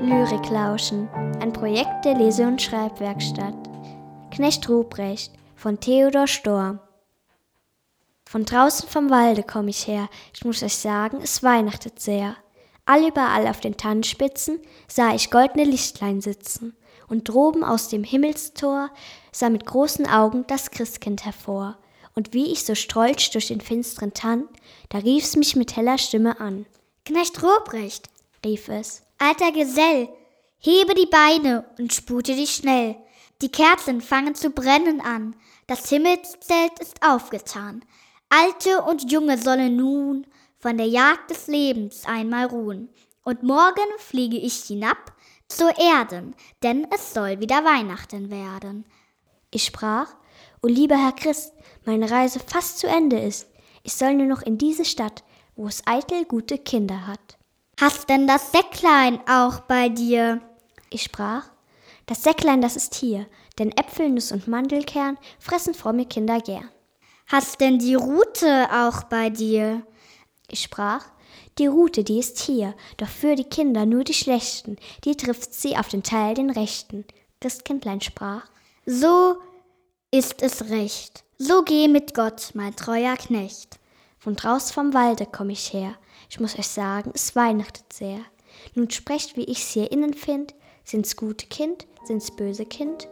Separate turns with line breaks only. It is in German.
Lyrik lauschen, ein Projekt der Lese- und Schreibwerkstatt. Knecht Ruprecht von Theodor Storm. Von draußen vom Walde komm ich her, ich muss euch sagen, es weihnachtet sehr. Allüberall auf den Tannenspitzen sah ich goldene Lichtlein sitzen, und droben aus dem Himmelstor sah mit großen Augen das Christkind hervor. Und wie ich so strolch durch den finsteren Tann, da rief's mich mit heller Stimme an.
Knecht Ruprecht,
rief es,
alter Gesell, hebe die Beine und spute dich schnell. Die Kerzen fangen zu brennen an, das Himmelszelt ist aufgetan. Alte und Junge sollen nun von der Jagd des Lebens einmal ruhen. Und morgen fliege ich hinab zur Erden, denn es soll wieder Weihnachten werden.
Ich sprach, O lieber Herr Christ, meine Reise fast zu Ende ist. Ich soll nur noch in diese Stadt, wo es eitel gute Kinder hat.
Hast denn das Säcklein auch bei dir?
Ich sprach, das Säcklein, das ist hier, denn Äpfel, Nuss und Mandelkern fressen fromme Kinder gern.
Hast denn die Rute auch bei dir?
Ich sprach, die Rute, die ist hier, doch für die Kinder nur die Schlechten, die trifft sie auf den Teil den Rechten. Das Kindlein sprach,
so ist es recht, so geh mit Gott, mein treuer Knecht.
Von draus vom Walde komm ich her, ich muss euch sagen, es weihnachtet sehr. Nun sprecht, wie ich's hier innen find, sind's gute Kind, sind's böse Kind,